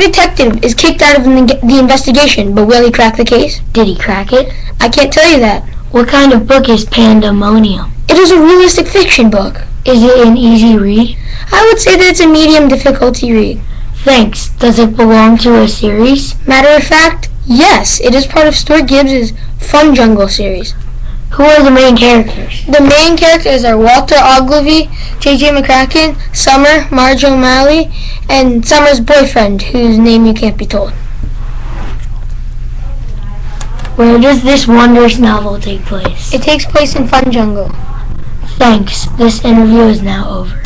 detective is kicked out of the, the investigation, but will he crack the case? Did he crack it? I can't tell you that. What kind of book is Pandamonium? It is a realistic fiction book. Is it an easy read? I would say that it's a medium difficulty read. Thanks. Does it belong to a series? Matter of fact, yes, it is part of Stuart Gibbs's Fun Jungle series. Who are the main characters? The main characters are Walter Ogilvy, J.J. McCracken, Summer, Marge O'Malley, and Summer's boyfriend, whose name you can't be told. Where does this wondrous novel take place? It takes place in Fun Jungle. Thanks. This interview is now over.